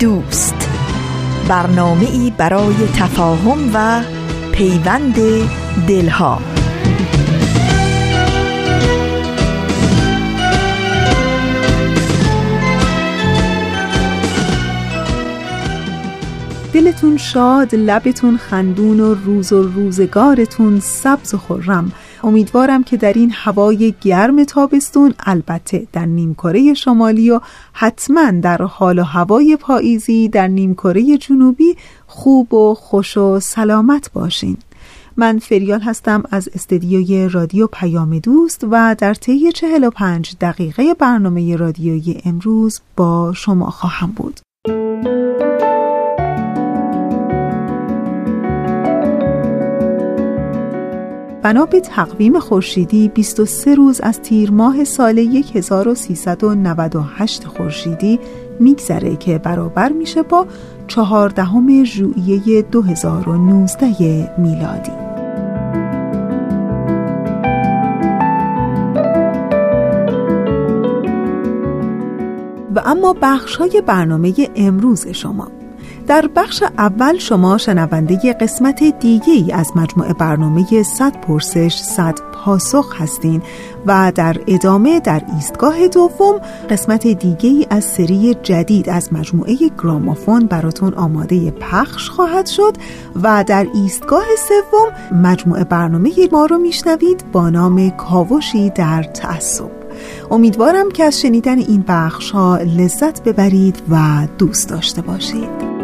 دوست. برنامه ای برای تفاهم و پیوند دلها. دلتون شاد لبتون خندون و روز و روزگارتون سبز و خرم. امیدوارم که در این هوای گرم تابستون البته در نیمکره شمالی و حتما در حال و هوای پاییزی در نیمکره جنوبی خوب و خوش و سلامت باشین. من فریال هستم از استدیوی رادیو پیام دوست و در طی 45 دقیقه برنامه رادیویی امروز با شما خواهم بود. بنا به تقویم خورشیدی 23 روز از تیر ماه سال 1398 خورشیدی میگذره که برابر میشه با 14 ژوئیه 2019 میلادی. و اما بخش های برنامه امروز شما. در بخش اول شما شنونده قسمت دیگه ای از مجموعه برنامه 100 پرسش 100 پاسخ هستین و در ادامه در ایستگاه دوم قسمت دیگه ای از سری جدید از مجموعه گرامافون براتون آماده پخش خواهد شد و در ایستگاه سوم مجموعه برنامه ما رو میشنوید با نام کاوشی در تعصب. امیدوارم که از شنیدن این بخش ها لذت ببرید و دوست داشته باشید.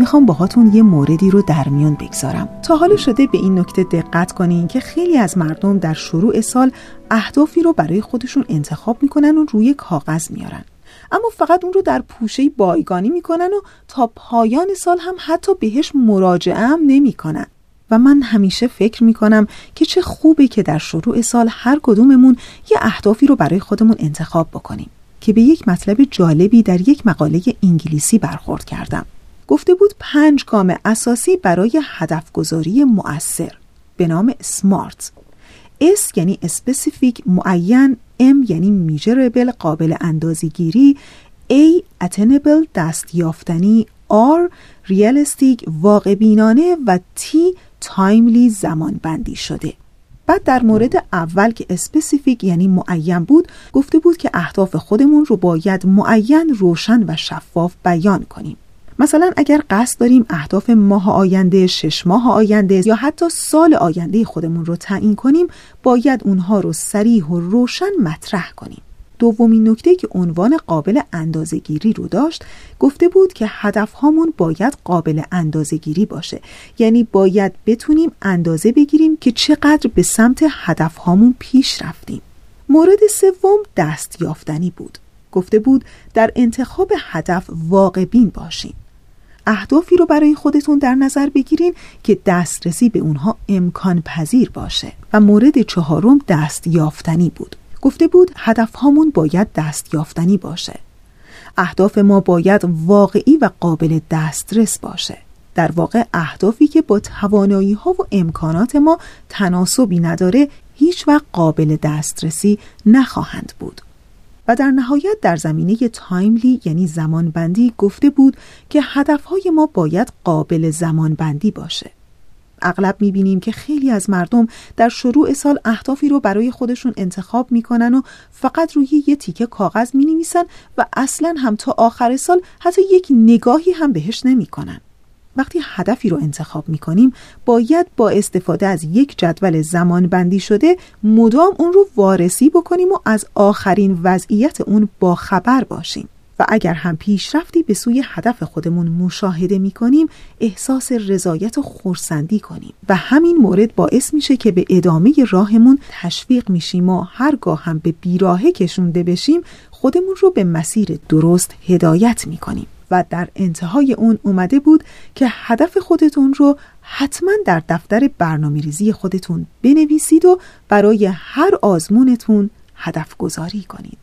می‌خوام باهاتون یه موردی رو در میان بگذارم. تا حالا شده به این نکته دقت کنین که خیلی از مردم در شروع سال اهدافی رو برای خودشون انتخاب می‌کنن و روی کاغذ میارن. اما فقط اون رو در پوشه بایگانی می‌کنن و تا پایان سال هم حتی بهش مراجعه هم نمی‌کنن. و من همیشه فکر می‌کنم که چه خوبه که در شروع سال هر کدوممون یه اهدافی رو برای خودمون انتخاب بکنیم. که به یک مطلب جالبی در یک مقاله انگلیسی برخورد کردم. گفته بود پنج گام اساسی برای هدف گذاری مؤثر به نام SMART. S یعنی specific معین M یعنی measurable قابل اندازگیری A attainable دستیافتنی R realistic واقع بینانه و T timely زمان بندی شده. بعد در مورد اول که specific یعنی معین بود گفته بود که اهداف خودمون رو باید معین روشن و شفاف بیان کنیم. مثلا اگر قصد داریم اهداف ماه آینده، شش ماه آینده یا حتی سال آینده خودمون رو تعیین کنیم باید اونها رو صریح و روشن مطرح کنیم. دومین نکته که عنوان قابل اندازهگیری رو داشت گفته بود که هدف هامون باید قابل اندازهگیری باشه. یعنی باید بتونیم اندازه بگیریم که چقدر به سمت هدف هامون پیش رفتیم. مورد سوم دست یافتنی بود. گفته بود در انتخاب هدف واقع بین باشیم. اهدافی رو برای خودتون در نظر بگیرین که دسترسی به اونها امکان پذیر باشه و مورد چهارم دست یافتنی بود. گفته بود هدف هامون باید دست یافتنی باشه. اهداف ما باید واقعی و قابل دسترس باشه. در واقع اهدافی که با توانایی ها و امکانات ما تناسبی نداره هیچ وقت قابل دسترسی نخواهند بود. و در نهایت در زمینه تایملی یعنی زمانبندی گفته بود که هدفهای ما باید قابل زمانبندی باشه. اغلب می‌بینیم که خیلی از مردم در شروع سال اهدافی رو برای خودشون انتخاب می‌کنن و فقط روی یه تیکه کاغذ می‌نویسن و اصلا هم تا آخر سال حتی یک نگاهی هم بهش نمی‌کنن. وقتی هدفی رو انتخاب می کنیم باید با استفاده از یک جدول زمان بندی شده مدام اون رو وارسی بکنیم و از آخرین وضعیت اون با خبر باشیم. و اگر هم پیشرفتی به سوی هدف خودمون مشاهده می کنیم احساس رضایت و خورسندی کنیم. و همین مورد باعث میشه که به ادامه راهمون تشویق میشیم و هرگاه هم به بیراهه کشونده بشیم خودمون رو به مسیر درست هدایت می کنیم و در انتهای اون اومده بود که هدف خودتون رو حتما در دفتر برنامه ریزی خودتون بنویسید و برای هر آزمونتون هدف گذاری کنید.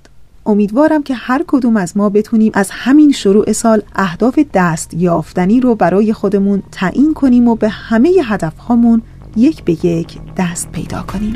امیدوارم که هر کدوم از ما بتونیم از همین شروع سال اهداف دست یافتنی رو برای خودمون تعیین کنیم و به همه هدفهامون یک به یک دست پیدا کنیم.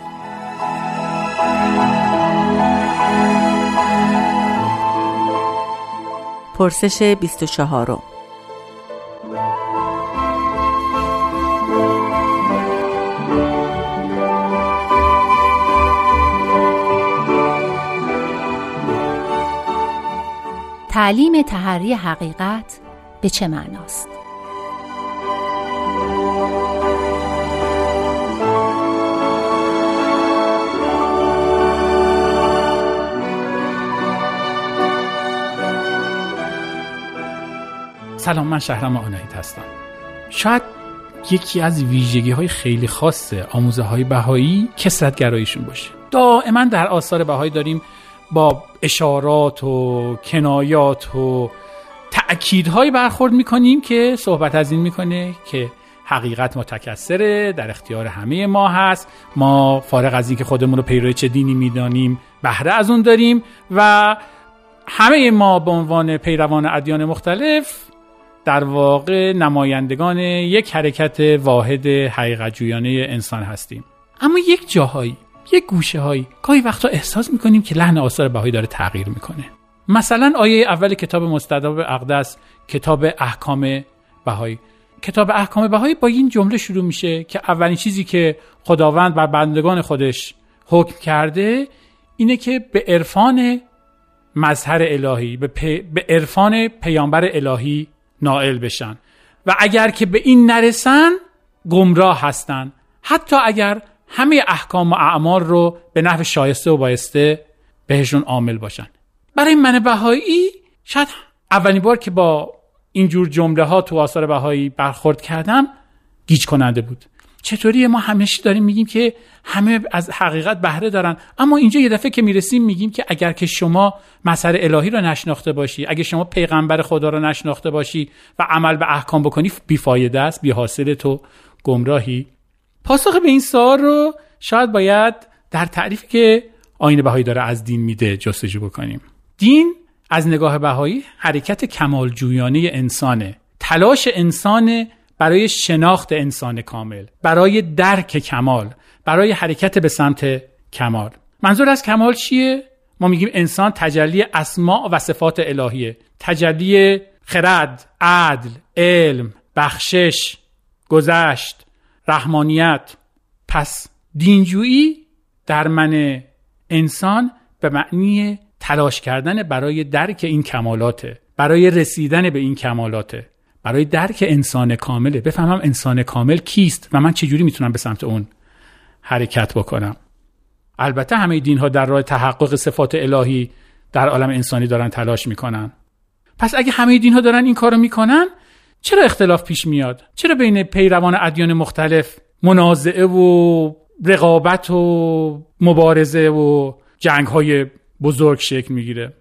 پرسش 24 تعلیم تحری حقیقت به چه معناست؟ سلام من شهرام آنایت هستم. شاید یکی از ویژگی های خیلی خاص آموزه های بهایی کسرت گراییشون باشه. دائما در آثار بهایی داریم با اشارات و کنایات و تأکیدهایی برخورد می‌کنیم که صحبت از این می‌کنه که حقیقت متکثره در اختیار همه ما هست. ما فارغ از اینکه خودمون رو پیرو چه دینی می‌دانیم بهره از اون داریم و همه ما به عنوان پیروان ادیان مختلف در واقع نمایندگان یک حرکت واحد حقیقت جویانه انسان هستیم. اما یک جاهایی یک گوشه هایی گاهی وقتا احساس می‌کنیم که لحن آثار بهایی داره تغییر می‌کنه. مثلا آیه اول کتاب مستداب اقدس کتاب احکام بهایی. کتاب احکام بهایی با این جمله شروع میشه که اولین چیزی که خداوند بر بندگان خودش حکم کرده اینه که به عرفان مظهر الهی به, به عرفان پیامبر الهی نائل بشن. و اگر که به این نرسن گمراه هستن. حتی اگر همه احکام و اعمال رو به نحو شایسته و بایسته بهشون عامل باشن. برای من بهایی شاید اولین بار که با اینجور جمله ها تو آثار بهایی برخورد کردم گیج کننده بود. چطوری ما همیشه داریم میگیم که همه از حقیقت بهره دارن. اما اینجا یه دفعه که می‌رسیم میگیم که اگر که شما مسئله الهی رو نشناخته باشی اگر شما پیغمبر خدا رو نشناخته باشی و عمل به احکام بکنی بیفایده است بی حاصل تو گمراهی. پاسخ به این سوال رو شاید باید در تعریفی که آین بهایی داره از دین میده جستجو بکنیم. دین از نگاه بهایی حرکت کمالجویانه انسانه. تلاش انسان برای شناخت انسان کامل برای درک کمال برای حرکت به سمت کمال. منظور از کمال چیه؟ ما میگیم انسان تجلی اسماع و صفات الهیه. تجلی خرد عدل علم بخشش گذشت رحمانیت. پس دینجویی در من انسان به معنی تلاش کردن برای درک این کمالاته برای رسیدن به این کمالاته. برای درک انسان کامله. بفهمم انسان کامل کیست و من چجوری می‌تونم به سمت اون حرکت بکنم. البته همه دین ها در راه تحقق صفات الهی در عالم انسانی دارن تلاش می‌کنن. پس اگه همه دین ها دارن این کارو می‌کنن چرا اختلاف پیش میاد؟ چرا بین پیروان ادیان مختلف منازعه و رقابت و مبارزه و جنگ های بزرگ شکل می‌گیره؟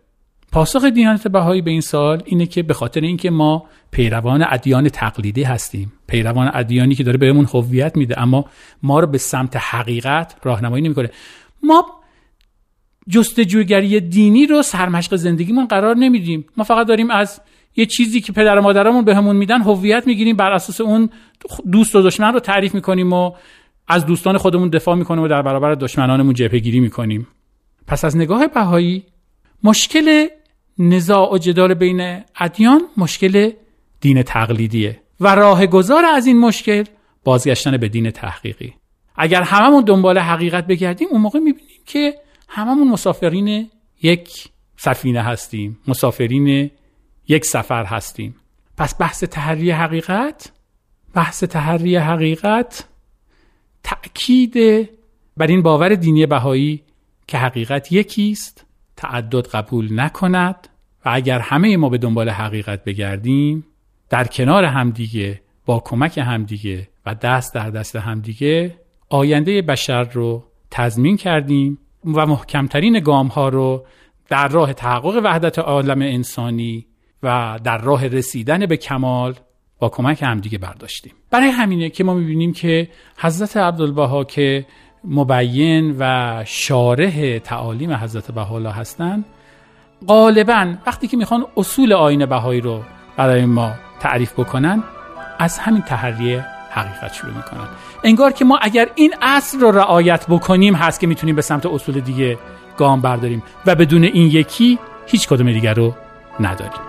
پاسخ دیانت بهایی به این سال اینه که به خاطر اینکه ما پیروان ادیان تقلیدی هستیم پیروان ادیانی که داره بهمون هویت میده اما ما رو به سمت حقیقت راهنمایی نمی‌کنه. ما جستجوگری دینی رو سرمشق زندگیمون قرار نمیدیم. ما فقط داریم از یه چیزی که پدر و مادرمون بهمون میدن هویت می‌گیریم بر اساس اون دوست و دشمن رو تعریف می‌کنیم و از دوستان خودمون دفاع می‌کنیم و در برابر دشمنانمون جبهگیری می‌کنیم. پس از نگاه بهایی مشکل نزاع و جدال بین ادیان مشکل دین تقلیدیه و راه گذار از این مشکل بازگشتن به دین تحقیقی. اگر هممون دنبال حقیقت بگردیم اون موقع می‌بینیم که هممون مسافرین یک سفینه هستیم مسافرین یک سفر هستیم. پس بحث تحری حقیقت بحث تحری حقیقت تأکید بر این باور دینی بهایی که حقیقت یکیست تعدد قبول نکند و اگر همه ما به دنبال حقیقت بگردیم در کنار همدیگه با کمک همدیگه و دست در دست همدیگه آینده بشر رو تضمین کردیم و محکمترین گام ها رو در راه تحقق وحدت عالم انسانی و در راه رسیدن به کمال با کمک همدیگه برداشتیم. برای همینه که ما می‌بینیم که حضرت عبدالبها که مبین و شارح تعالیم حضرت بهاءالله هستند غالبا وقتی که می‌خوان اصول آین بهایی رو برای ما تعریف بکنن از همین تحریه حقیقت شروع می‌کنن. انگار که ما اگر این اصل رو رعایت بکنیم هست که می‌تونیم به سمت اصول دیگه گام برداریم و بدون این یکی هیچ کدوم دیگر رو نداریم.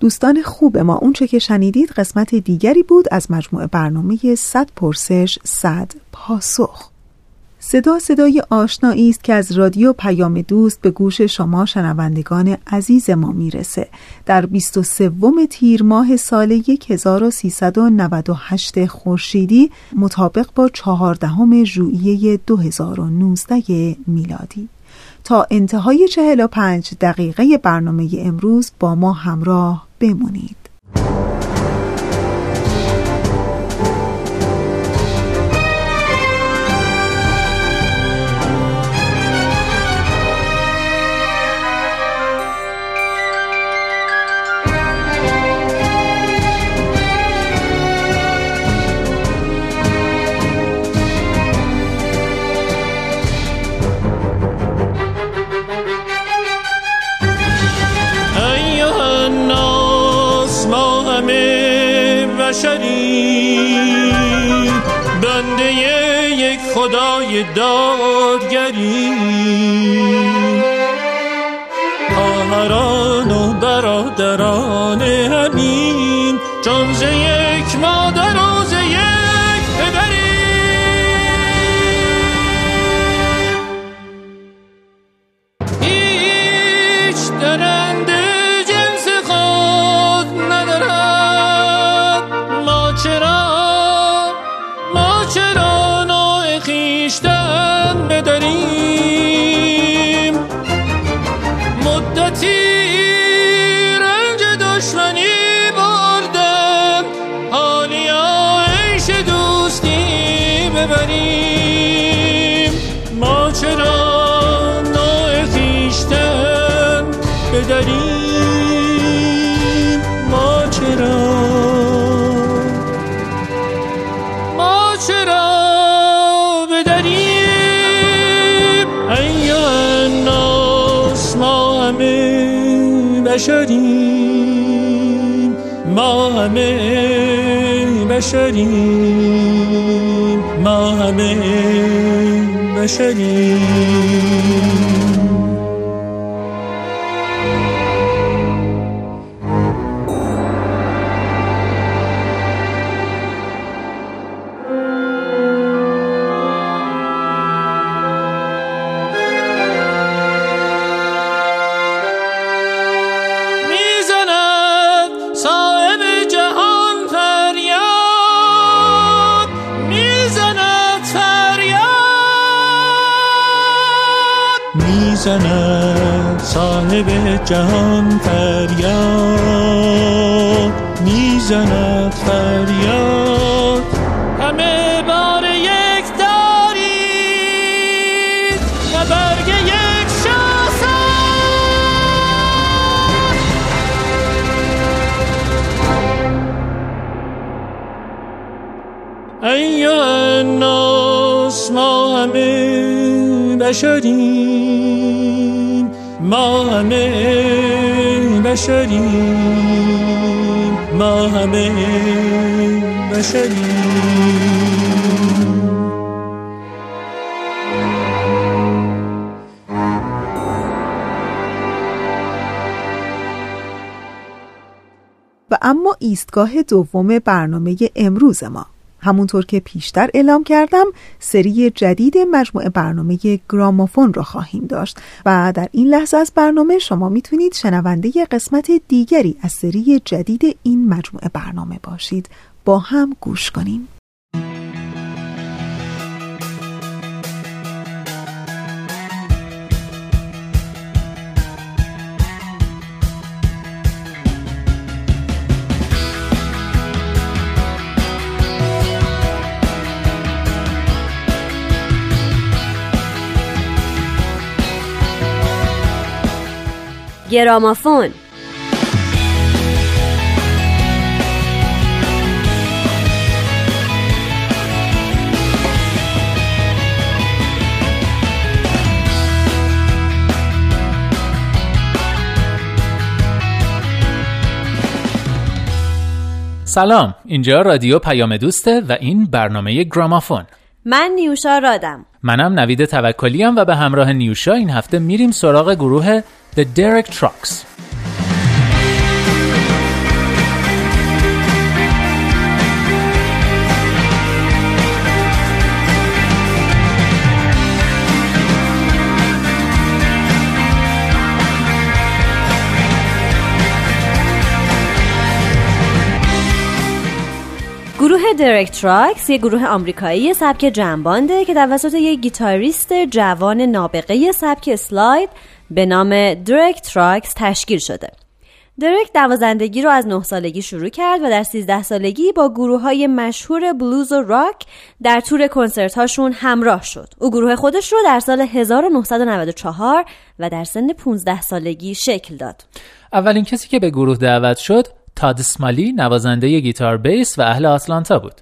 دوستان خوب ما اونچه که شنیدید قسمت دیگری بود از مجموعه برنامه 100 پرسش 100 پاسخ. صدا صدای آشنایی است که از رادیو پیام دوست به گوش شما شنوندگان عزیز ما می‌رسه. در 23 تیر ماه سال 1398 خورشیدی مطابق با 14 ژوئیه 2019 میلادی. تا انتهای 45 دقیقه برنامه امروز با ما همراه بمونید. دادگری. بشریم ما همه بشریم. جهان فریاد می‌زند فریاد. همه بار یک دارید و برگ یک شاسا ایوه الناس ما همه بشریم بشریم. ما همه بشریم. و اما ایستگاه دوم برنامه امروز ما. همونطور که پیشتر اعلام کردم سری جدید مجموعه برنامه گرامافون را خواهیم داشت. و در این لحظه از برنامه شما می‌تونید شنونده قسمت دیگری از سری جدید این مجموعه برنامه باشید. با هم گوش کنیم. گرامافون. سلام. اینجا رادیو پیام دوسته و این برنامه گرامافون. من نیوشا رادم. منم نوید توکلیم و به همراه نیوشا این هفته میریم سراغ گروه The Derek Trucks. گروه درک تراکس یک گروه آمریکایی سبک jam band ه که توسط یک گیتاریست جوان نابغه سبک slide به نام درک تراکس تشکیل شده. درک نوازندگی رو از 9 سالگی شروع کرد و در 13 سالگی با گروه های مشهور بلوز و راک در تور کنسرت هاشون همراه شد. او گروه خودش رو در سال 1994 و در سن 15 سالگی شکل داد. اولین کسی که به گروه دعوت شد تاد سمالی نوازنده گیتار بیس و اهل آتلانتا بود.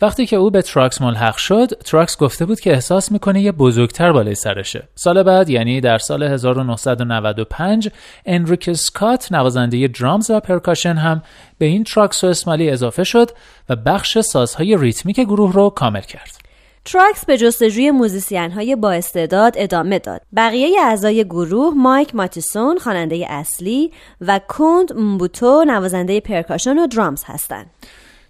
وقتی که او به تراکس ملحق شد تراکس گفته بود که احساس می‌کنه یه بزرگتر بالای سرشه سال بعد یعنی در سال 1995 انریک سکات نوازنده درامز و پرکاشن هم به این تراکس و اسمالی اضافه شد و بخش سازهای ریتمیک گروه رو کامل کرد تراکس به جستجوی موزیسین های با استعداد ادامه داد. بقیه اعضای گروه مایک ماتیسون خواننده اصلی و کوند مبوتو نوازنده پرکاشن و درامز هستند.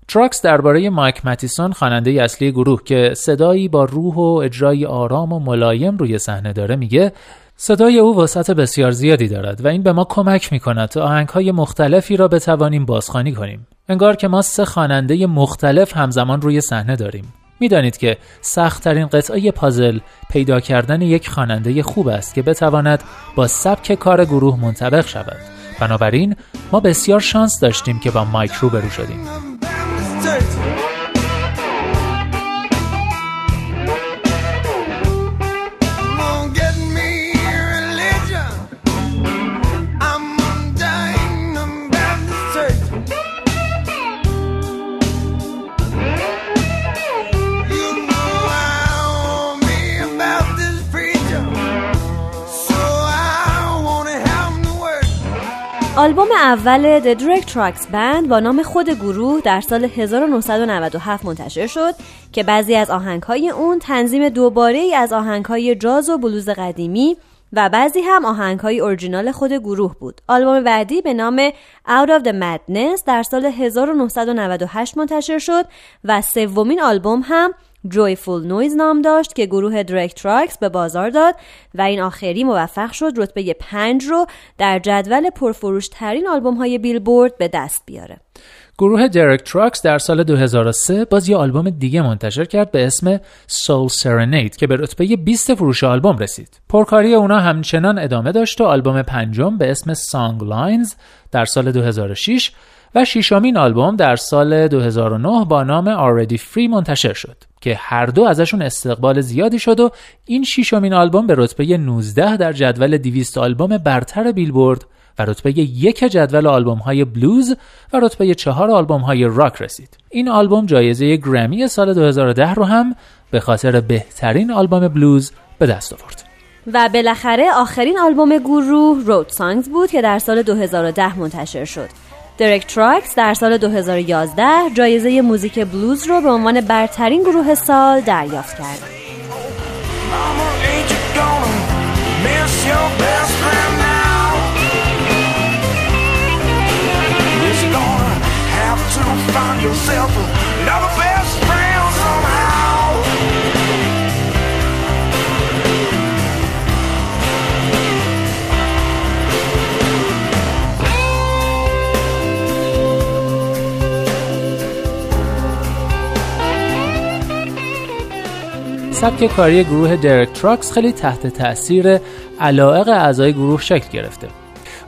تراکس درباره مایک ماتیسون خواننده اصلی گروه که صدایی با روح و اجرای آرام و ملایم روی صحنه داره میگه صدای او وسعت بسیار زیادی دارد و این به ما کمک می کند تا آهنگ های مختلفی را بتوانیم بازخوانی کنیم. انگار که ما سه خواننده مختلف همزمان روی صحنه داریم. می‌دانید که سختترین قطعه پازل پیدا کردن یک خواننده خوب است که بتواند با سبک کار گروه منطبق شود. بنابراین ما بسیار شانس داشتیم که با مایک روبرو شدیم. days. آلبوم اول The Derek Trucks Band با نام خود گروه در سال 1997 منتشر شد که بعضی از آهنگهای اون تنظیم دوباره ای از آهنگهای جاز و بلوز قدیمی و بعضی هم آهنگهای اورجینال خود گروه بود. آلبوم بعدی به نام Out of the Madness در سال 1998 منتشر شد و سومین آلبوم هم Joyful Noise نام داشت که گروه درک تراکس به بازار داد و این آخری موفق شد رتبه پنج رو در جدول پرفروش ترین آلبوم های بیلبورد به دست بیاره. گروه درک تراکس در سال 2003 باز یه آلبوم دیگه منتشر کرد به اسم Soul Serenade که به رتبه 20 فروش آلبوم رسید. پرکاری اونا همچنان ادامه داشت و آلبوم پنجم به اسم Songlines در سال 2006 و ششمین آلبوم در سال 2009 با نام Already Free منتشر شد که هر دو ازشون استقبال زیادی شد و این ششمین آلبوم به رتبه 19 در جدول 200 آلبوم برتر بیلبورد و رتبه یک جدول آلبوم های بلوز و رتبه چهار آلبوم های راک رسید. این آلبوم جایزه گرمی سال 2010 رو هم به خاطر بهترین آلبوم بلوز به دست آورد. و بالاخره آخرین آلبوم گروه Roadsongs بود که در سال 2010 منتشر شد. درک تراکس در سال 2011 جایزه موزیک بلوز رو به عنوان برترین گروه سال دریافت کرد. سبک کاری گروه درک تراکس خیلی تحت تاثیر علائق اعضای گروه شکل گرفته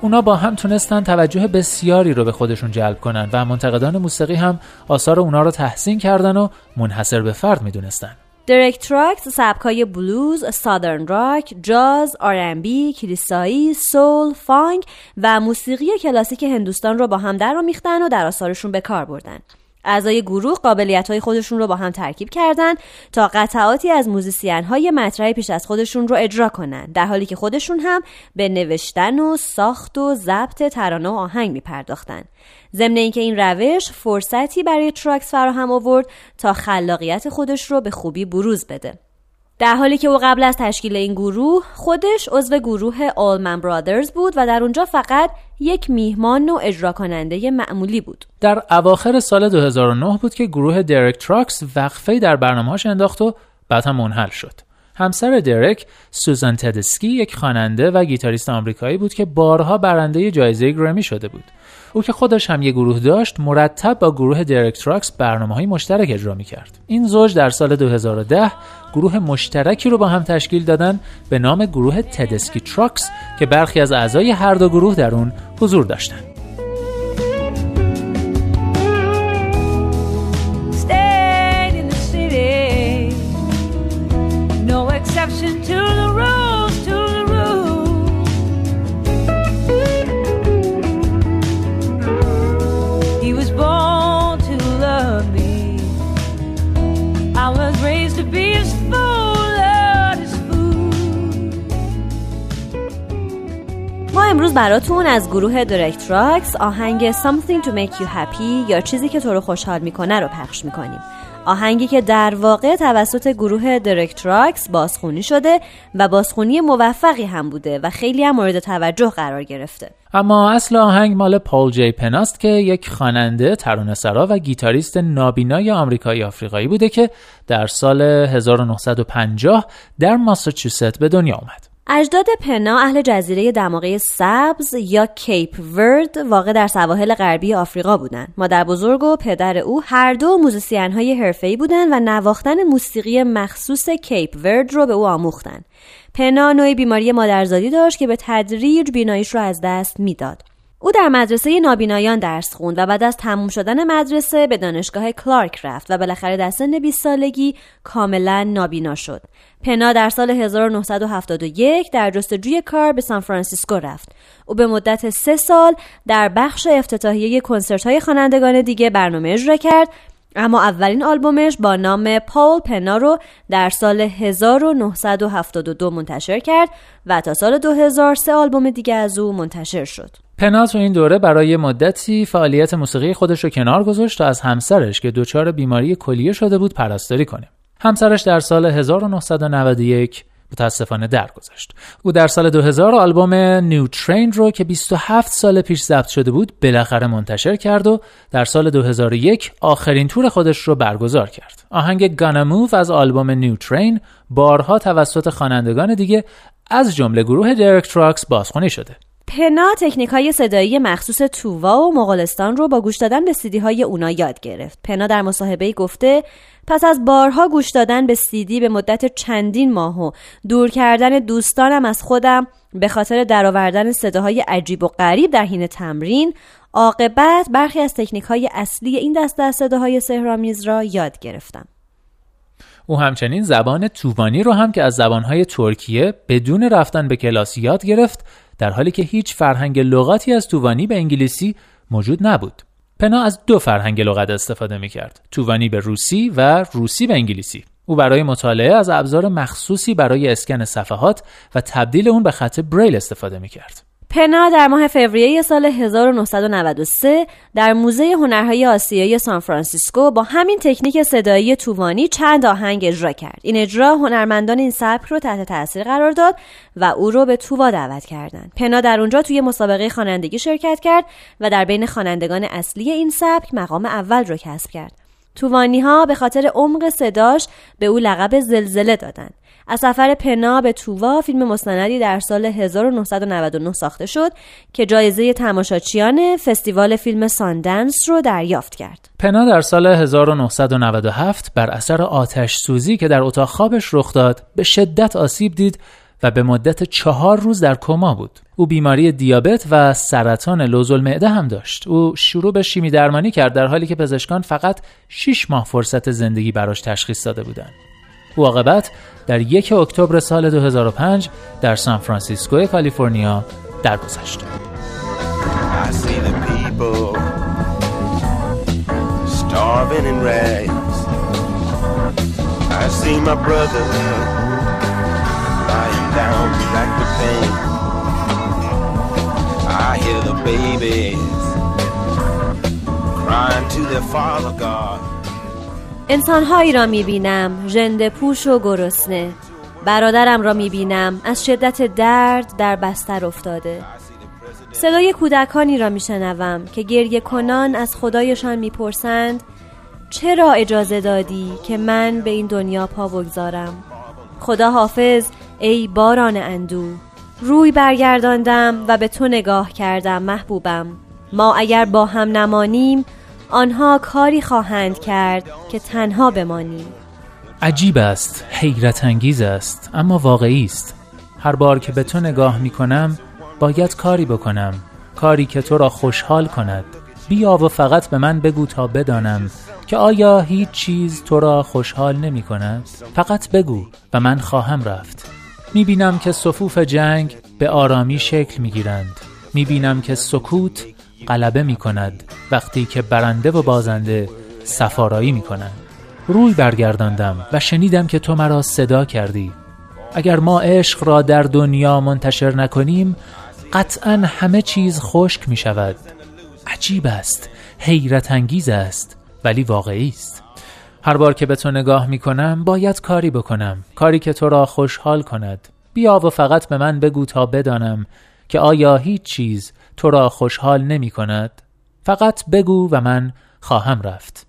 اونا با هم تونستن توجه بسیاری رو به خودشون جلب کنن و منتقدان موسیقی هم آثار اونا رو تحسین کردن و منحصر به فرد می‌دونستن درک تراکس سبکای بلوز، Southern rock، جاز، R&B، کلیسایی، سول، فانک و موسیقی کلاسیک هندوستان رو با هم در آمیختن و در آثارشون به کار بردن. اعضای گروه قابلیت های خودشون رو با هم ترکیب کردن تا قطعاتی از موزیسین های مطرح پیش از خودشون رو اجرا کنن در حالی که خودشون هم به نوشتن و ساخت و ضبط ترانه و آهنگ می پرداختن ضمن اینکه این روش فرصتی برای تراکس فراهم آورد تا خلاقیت خودش رو به خوبی بروز بده. در حالی که او قبل از تشکیل این گروه خودش عضو گروه آلمن برادرز بود و در اونجا فقط یک میهمان و اجرا کننده معمولی بود. در اواخر سال 2009 بود که گروه درک تراکس وقفه در برنامه‌هاش انداخت و بعد هم منحل شد. همسر درک سوزان تدسکی یک خواننده و گیتاریست آمریکایی بود که بارها برنده جایزه گرمی شده بود. او که خودش هم یه گروه داشت مرتب با گروه درک تراکس برنامه های مشترک اجرا می کرد. این زوج در سال 2010 گروه مشترکی رو با هم تشکیل دادن به نام گروه تدسکی تراکس که برخی از اعضای هر دو گروه در اون حضور داشتند. امروز براتون از گروه درک تراکس آهنگ Something to make you happy یا چیزی که تو رو خوشحال می‌کنه رو پخش می‌کنیم. آهنگی که در واقع توسط گروه درک تراکس بازخونی شده و بازخونی موفقی هم بوده و خیلی هم مورد توجه قرار گرفته. اما اصل آهنگ مال پال جی پناست که یک خواننده سرا و گیتاریست نابینای آمریکایی آفریقایی بوده که در سال 1950 در ماساچوست به دنیا آمد. اجداد پنا اهل جزیره دماغه سبز یا کیپ ورد واقع در سواحل غربی آفریقا بودند. مادر بزرگ و پدر او هر دو موزیسین های حرفه‌ای بودند و نواختن موسیقی مخصوص کیپ ورد رو به او آموختند. پنا نوعی بیماری مادرزادی داشت که به تدریج بیناییش رو از دست می‌داد. او در مدرسه نابینایان درس خوند و بعد از تموم شدن مدرسه به دانشگاه کلارک رفت و بالاخره در سن 20 سالگی کاملا نابینا شد. پنا در سال 1971 در جستجوی کار به سان فرانسیسکو رفت. او به مدت سه سال در بخش افتتاحیه کنسرت های خوانندگان دیگه برنامه اجرا کرد اما اولین آلبومش با نام پاول پنا رو در سال 1972 منتشر کرد و تا سال 2003 آلبوم دیگه از او منتشر شد. پنا تو این دوره برای مدتی فعالیت موسیقی خودش رو کنار گذاشت تا از همسرش که دچار بیماری کلیه شده بود پرستاری کنه. همسرش در سال 1991 متاسفانه درگذشت. او در سال 2000 آلبوم New Train رو که 27 سال پیش ضبط شده بود بالاخره منتشر کرد و در سال 2001 آخرین تور خودش رو برگزار کرد. آهنگ Gonna Move از آلبوم New Train بارها توسط خوانندگان دیگه از جمله گروه درک تراکس بازخوانی شده. پنا تکنیک های صدایی مخصوص تووا و مغولستان رو با گوش دادن به سیدی های اونا یاد گرفت. پنا در مصاحبه گفته پس از بارها گوش دادن به سیدی به مدت چندین ماه و دور کردن دوستانم از خودم به خاطر درآوردن صداهای عجیب و غریب در حین تمرین عاقبت برخی از تکنیک های اصلی این دسته از صداهای سهرامیز را یاد گرفتم. او همچنین زبان تووانی رو هم که از زبانهای ترکیه بدون رفتن به کلاس یاد گرفت در حالی که هیچ فرهنگ لغاتی از تووانی به انگلیسی موجود نبود. پنا از دو فرهنگ لغت استفاده می کرد. تووانی به روسی و روسی به انگلیسی. او برای مطالعه از ابزار مخصوصی برای اسکن صفحات و تبدیل اون به خط بریل استفاده می کرد. پنا در ماه فوریه سال 1993 در موزه هنرهای آسیایی سان فرانسیسکو با همین تکنیک صدایی تووانی چند آهنگ اجرا کرد. این اجرا هنرمندان این سبک رو تحت تاثیر قرار داد و او رو به تووا دعوت کردند. پنا در اونجا توی مسابقه خوانندگی شرکت کرد و در بین خوانندگان اصلی این سبک مقام اول رو کسب کرد. تووانی ها به خاطر عمق صداش به او لقب زلزله دادند. از سفر پنا به تووا فیلم مستندی در سال 1999 ساخته شد که جایزه تماشاچیان فستیوال فیلم ساندنس رو دریافت کرد. پنا در سال 1997 بر اثر آتش سوزی که در اتاق خوابش رخ داد به شدت آسیب دید و به مدت چهار روز در کما بود. او بیماری دیابت و سرطان لوزالمعده هم داشت. او شروع به شیمی درمانی کرد در حالی که پزشکان فقط 6 ماه فرصت زندگی براش تشخیص داده بودند. او عاقبت در یک اکتبر سال 2005 در سان فرانسیسکو کالیفرنیا درگذشت. انسانهایی را می‌بینم ژنده پوش و گرسنه. برادرم را می‌بینم از شدت درد در بستر افتاده. صدای کودکانی را میشنوم که گریه کنان از خدایشان می‌پرسند چرا اجازه دادی که من به این دنیا پا بگذارم؟ خدا حافظ ای باران اندو. روی برگرداندم و به تو نگاه کردم محبوبم. ما اگر با هم نمانیم آنها کاری خواهند کرد که تنها بمانیم. عجیب است حیرت انگیز است اما واقعی است. هر بار که به تو نگاه می کنم باید کاری بکنم کاری که تو را خوشحال کند. بیا و فقط به من بگو تا بدانم که آیا هیچ چیز تو را خوشحال نمی کند؟ فقط بگو و من خواهم رفت. می بینم که صفوف جنگ به آرامی شکل می گیرند می بینم که سکوت غلبه می کند وقتی که برنده و بازنده سفارایی می کنند روی برگرداندم و شنیدم که تو مرا صدا کردی. اگر ما عشق را در دنیا منتشر نکنیم قطعا همه چیز خشک می شود عجیب است حیرت انگیز است ولی واقعی است. هر بار که به تو نگاه می کنم باید کاری بکنم کاری که تو را خوشحال کند بیا و فقط به من بگو تا بدانم که آیا هیچ چیز تو را خوشحال نمی کند؟ فقط بگو و من خواهم رفت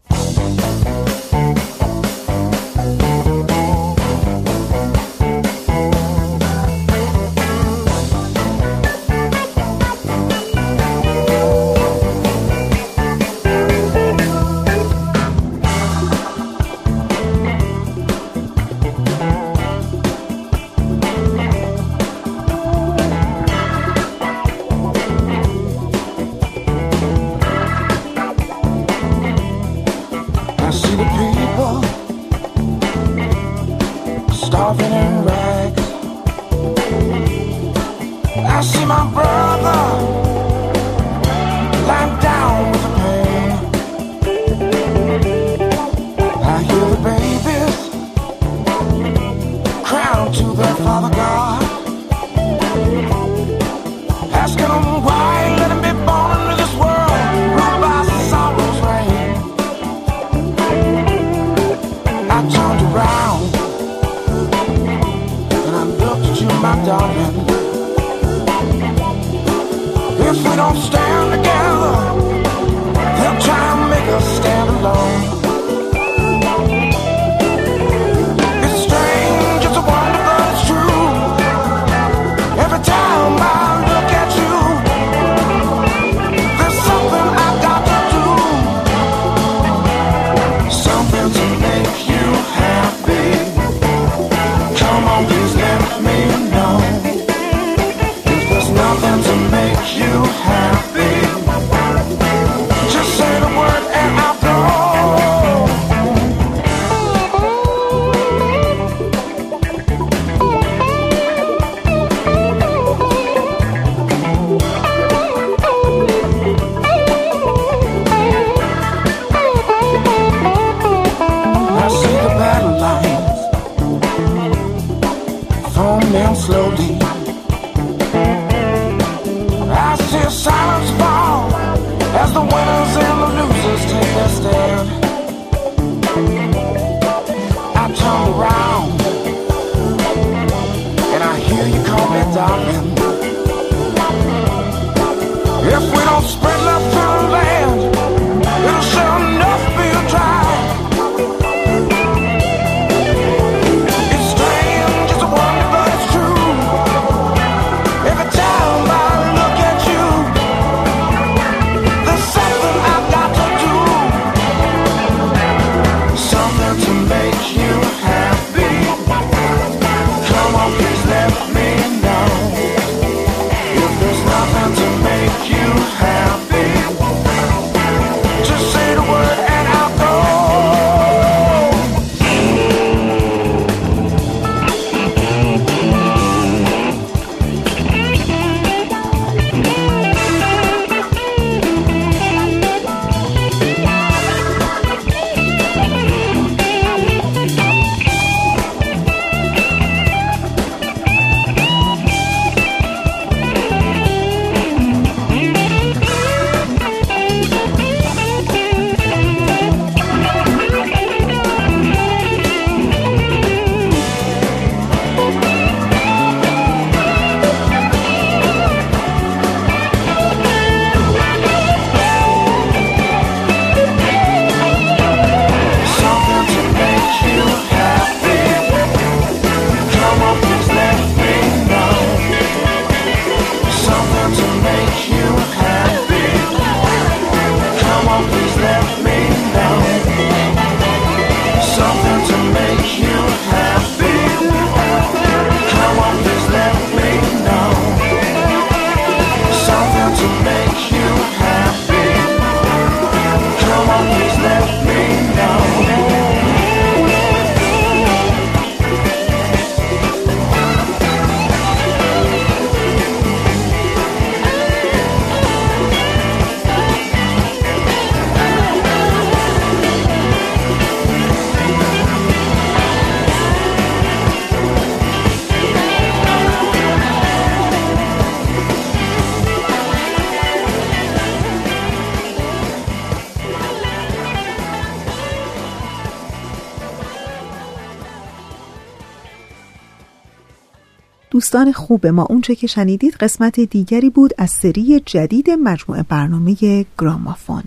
دوستان خوب ما اونچه که شنیدید قسمت دیگری بود از سری جدید مجموعه برنامه گرامافون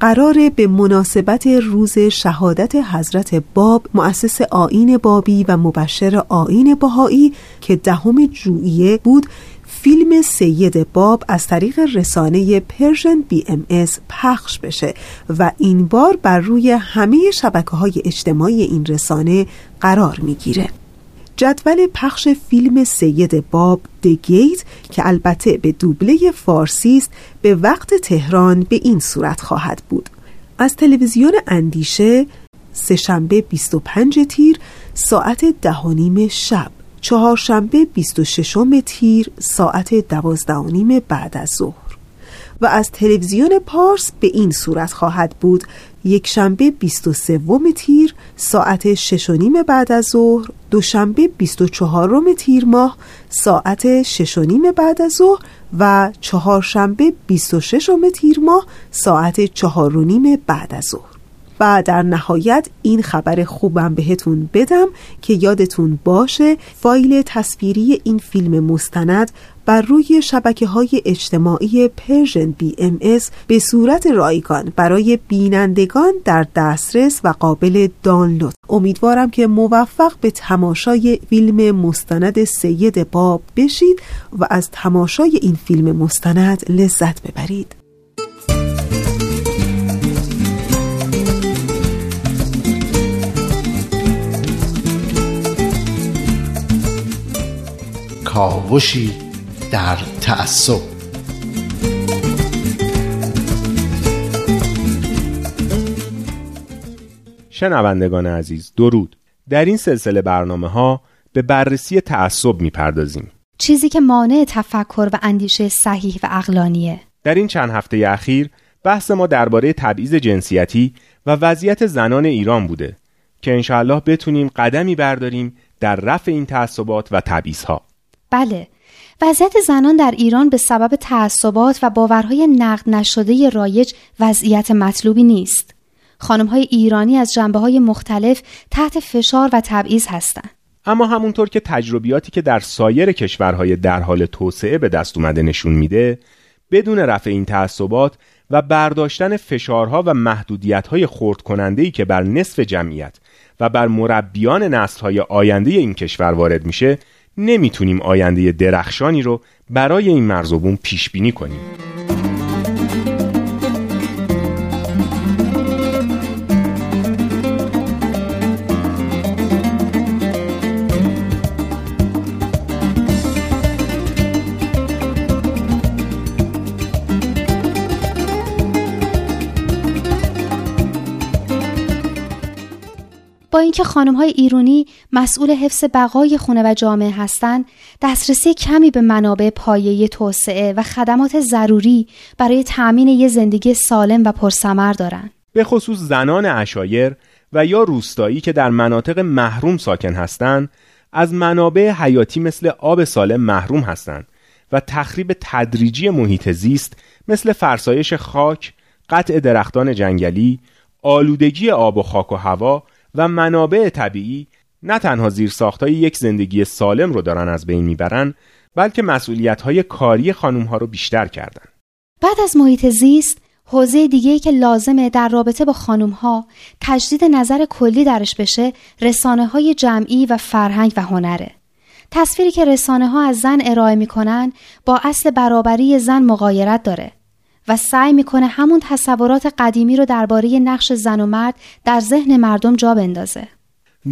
قراره به مناسبت روز شهادت حضرت باب مؤسس آیین بابی و مبشر آیین بهایی که دهم ژوئیه بود فیلم سید باب از طریق رسانه Persian BMS پخش بشه و این بار بر روی همه شبکه های اجتماعی این رسانه قرار می‌گیره. جدول پخش فیلم سید باب دگیت که البته به دوبله فارسی است به وقت تهران به این صورت خواهد بود. از تلویزیون اندیشه سهشنبه 25 تیر ساعت دهانیم شب. چهارشنبه 26 تیر ساعت دوازده بعد از ظهر. و از تلویزیون پارس به این صورت خواهد بود یک شنبه 23 تیر ساعت 6 نیم بعد از ظهر دوشنبه 24 تیر ماه ساعت 6 نیم بعد از ظهر و چهارشنبه 26 تیر ماه ساعت 4 نیم بعد از ظهر. و در نهایت این خبر خوبم بهتون بدم که یادتون باشه فایل تصویری این فیلم مستند بر روی شبکه های اجتماعی Persian BMS به صورت رایگان برای بینندگان در دسترس و قابل دانلود. امیدوارم که موفق به تماشای فیلم مستند سید باب بشید و از تماشای این فیلم مستند لذت ببرید. کاوشی در تعصب. شنوندگان عزیز درود. در این سلسله برنامه ها به بررسی تعصب می‌پردازیم. چیزی که مانع تفکر و اندیشه صحیح و اقلانیه در این چند هفته اخیر بحث ما درباره تبعیض جنسیتی و وضعیت زنان ایران بوده که انشاءالله بتونیم قدمی برداریم در رفع این تعصبات و تبعیضها. بله وضعیت زنان در ایران به سبب تعصبات و باورهای نقد نشده رایج وضعیت مطلوبی نیست. خانم های ایرانی از جنبه های مختلف تحت فشار و تبعیض هستند. اما همونطور که تجربیاتی که در سایر کشورهای در حال توسعه به دست اومده نشون میده بدون رفع این تعصبات و برداشتن فشارها و محدودیتهای خورد کننده که بر نصف جمعیت و بر مربیان نسلهای آینده این کشور وارد میشه نمی‌تونیم آینده درخشانی رو برای این مرزوبون پیش بینی کنیم. با اینکه خانم های ایرانی مسئول حفظ بقای خونه و جامعه هستند دسترسی کمی به منابع پایه توسعه و خدمات ضروری برای تأمین یک زندگی سالم و پرثمر دارند. به خصوص زنان اشایر و یا روستایی که در مناطق محروم ساکن هستند از منابع حیاتی مثل آب سالم محروم هستند و تخریب تدریجی محیط زیست مثل فرسایش خاک، قطع درختان جنگلی، آلودگی آب و خاک و هوا و منابع طبیعی نه تنها زیر ساختای یک زندگی سالم رو دارن از بین می‌برن بلکه مسئولیت های کاری خانوم ها رو بیشتر کردن. بعد از محیط زیست حوزه دیگه که لازمه در رابطه با خانوم ها تجدید نظر کلی درش بشه رسانه های جمعی و فرهنگ و هنره. تصویری که رسانه ها از زن ارائه می‌کنن با اصل برابری زن مقایرت داره و سعی می‌کنه همون تصورات قدیمی رو درباره نقش زن و مرد در ذهن مردم جا بندازه.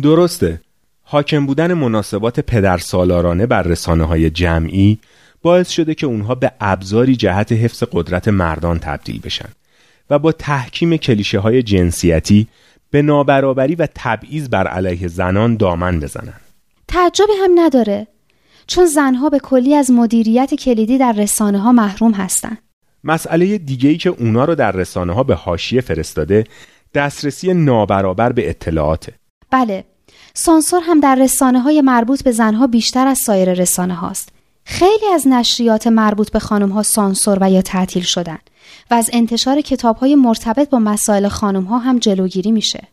درسته. حاکم بودن مناسبات پدر سالارانه بر رسانه های جمعی باعث شده که اونها به ابزاری جهت حفظ قدرت مردان تبدیل بشن و با تحکیم کلیشه های جنسیتی به نابرابری و تبعیض بر علیه زنان دامن بزنن. تعجبی هم نداره چون زنها به کلی از مدیریت کلیدی در رسانه ها محروم هستند. مسئله دیگه ای که اونا رو در رسانه ها به حاشیه فرستاده دسترسی نابرابر به اطلاعاته. بله سانسور هم در رسانه های مربوط به زنها بیشتر از سایر رسانه هاست. خیلی از نشریات مربوط به خانم ها سانسور و یا تعطیل شدن و از انتشار کتاب های مرتبط با مسائل خانم ها هم جلوگیری میشه.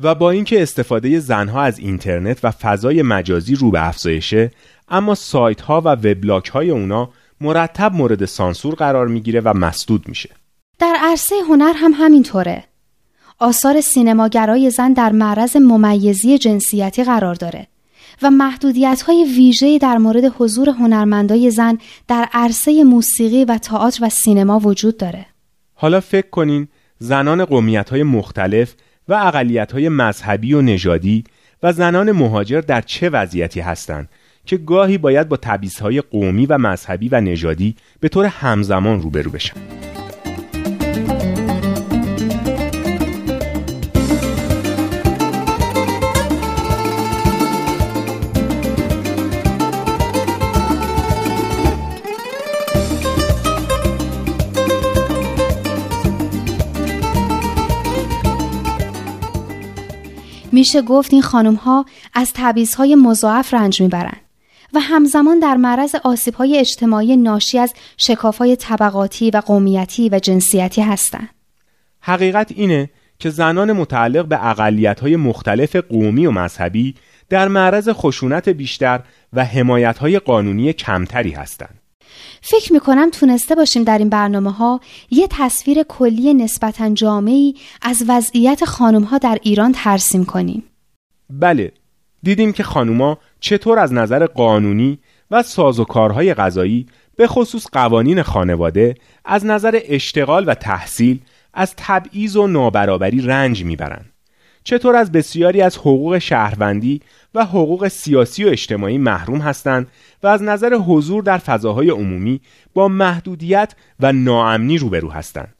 و با اینکه استفاده زنها از اینترنت و فضای مجازی رو به افزایشه اما سایت ها و وبلاگ های اونا مرتب مورد سانسور قرار می‌گیره و مسدود میشه در عرصه هنر هم همینطوره آثار سینماگرای زن در معرض ممیزی جنسیتی قرار داره و محدودیت های ویژه در مورد حضور هنرمندای زن در عرصه موسیقی و تئاتر و سینما وجود داره. حالا فکر کنین زنان قومیت های مختلف و اقلیت های مذهبی و نژادی و زنان مهاجر در چه وضعیتی هستند که گاهی باید با های قومی و مذهبی و نژادی به طور همزمان روبرو بشن. میشه گفت این خانم ها از تبعیض های مضاعف رنج می‌برند و همزمان در معرض آسیب های اجتماعی ناشی از شکاف های طبقاتی و قومیتی و جنسیتی هستند. حقیقت اینه که زنان متعلق به اقلیت های مختلف قومی و مذهبی در معرض خشونت بیشتر و حمایت های قانونی کمتری هستند. فکر می‌کنم تونسته باشیم در این برنامه ها یه تصویر کلی نسبتا جامعی از وضعیت خانم ها در ایران ترسیم کنیم. بله دیدیم که خانوما چطور از نظر قانونی و سازوکارهای غذایی به خصوص قوانین خانواده از نظر اشتغال و تحصیل از تبعیض و نابرابری رنج می‌برند. چطور از بسیاری از حقوق شهروندی و حقوق سیاسی و اجتماعی محروم هستند و از نظر حضور در فضاهای عمومی با محدودیت و ناامنی روبرو هستند.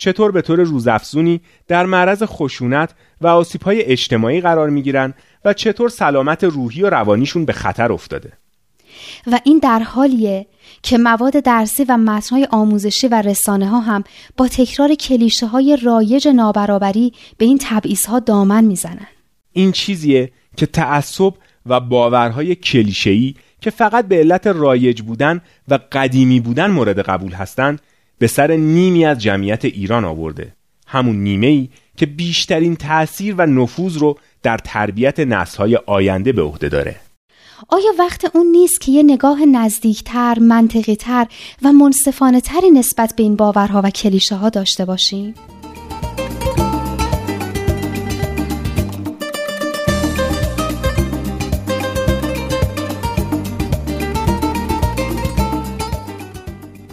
چطور به طور روزافزونی در معرض خشونت و آسیب‌های اجتماعی قرار می‌گیرند و چطور سلامت روحی و روانیشون به خطر افتاده. و این در حالیه که مواد درسی و متنهای آموزشی و رسانه ها هم با تکرار کلیشه های رایج نابرابری به این تبعیض ها دامن می‌زنن. این چیزیه که تعصب و باورهای کلیشه‌ای که فقط به علت رایج بودن و قدیمی بودن مورد قبول هستند به سر نیمی از جمعیت ایران آورده همون نیمه ای که بیشترین تأثیر و نفوذ رو در تربیت نسل‌های آینده به عهده داره آیا وقت اون نیست که یه نگاه نزدیکتر، منطقیتر و منصفانه تری نسبت به این باورها و کلیشه ها داشته باشیم؟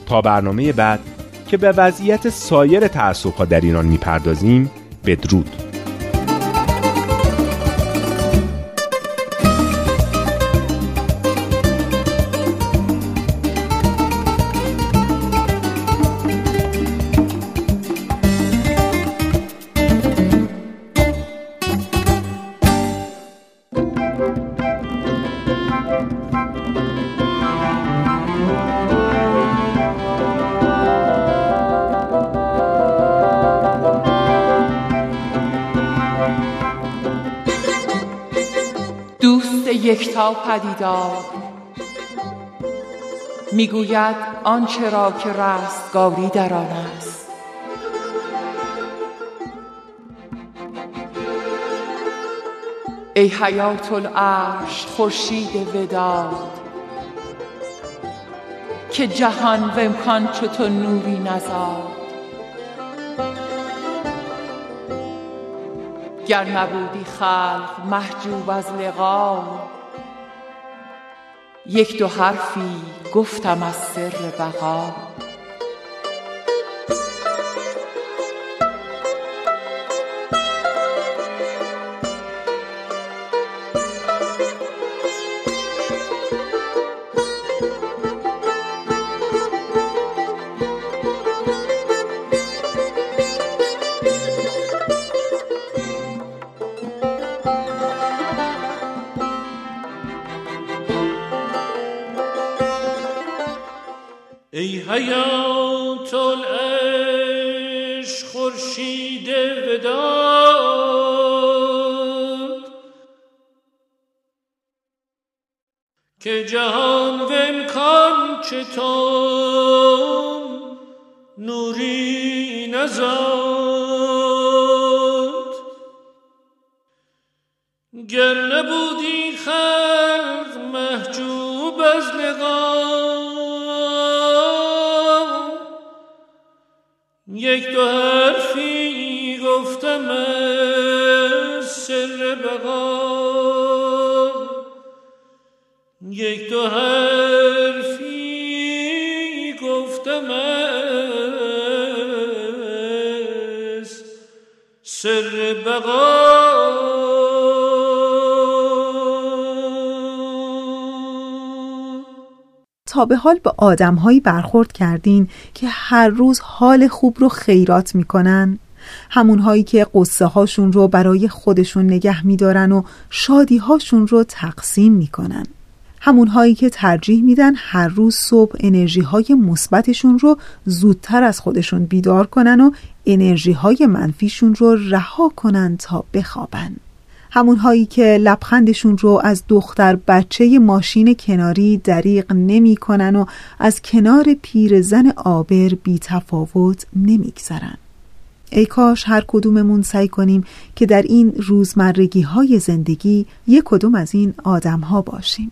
تا برنامه بعد که به وضعیت سایر تعصبها در ایران می‌پردازیم بدرود یکتا پدیدار. می‌گوید آنچه را که رستگاری در آن است. ای حیات العرش خورشید وداد که جهان و امکان چو نوری نزاد. گر نبودی خلق محجوب از لقا یک دو حرفی گفتم از سر بقا. حیات العشق خورشید وداد که جهان و امکان چطور نوری نزاد. دو حرفی گفتم سر بقا. یک دو حرفی گفتم سر بقا. به حال به آدمهایی برخورد کردین که هر روز حال خوب رو خیرات می‌کنن. همونهایی که قصه هاشون رو برای خودشون نگه میدارن و شادی هاشون رو تقسیم می‌کنن. همونهایی که ترجیح میدن هر روز صبح انرژی های مثبتشون رو زودتر از خودشون بیدار کنن و انرژی های منفیشون رو رها کنن تا بخوابن. همونهایی که لبخندشون رو از دختر بچه ماشین کناری دریق نمی کنن و از کنار پیر زن آبر بی تفاوت نمی گذرن. ای کاش هر کدوممون سعی کنیم که در این روزمرگی های زندگی یک کدوم از این آدم ها باشیم.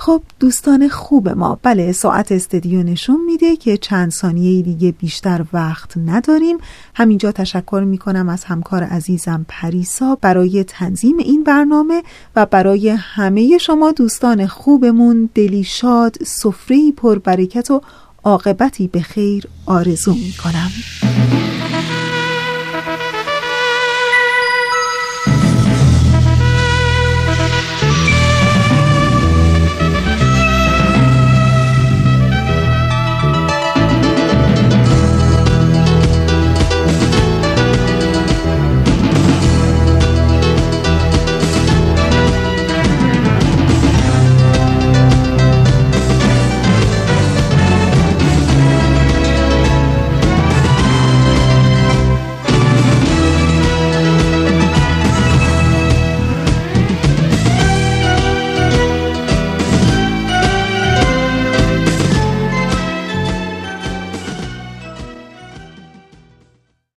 خب دوستان خوب ما بله ساعت استدیو نشون میده که چند ثانیه دیگه بیشتر وقت نداریم. همینجا تشکر می‌کنم از همکار عزیزم پریسا برای تنظیم این برنامه و برای همه شما دوستان خوبمون دلی شاد سفره پر برکت و عاقبتی به خیر آرزو می‌کنم.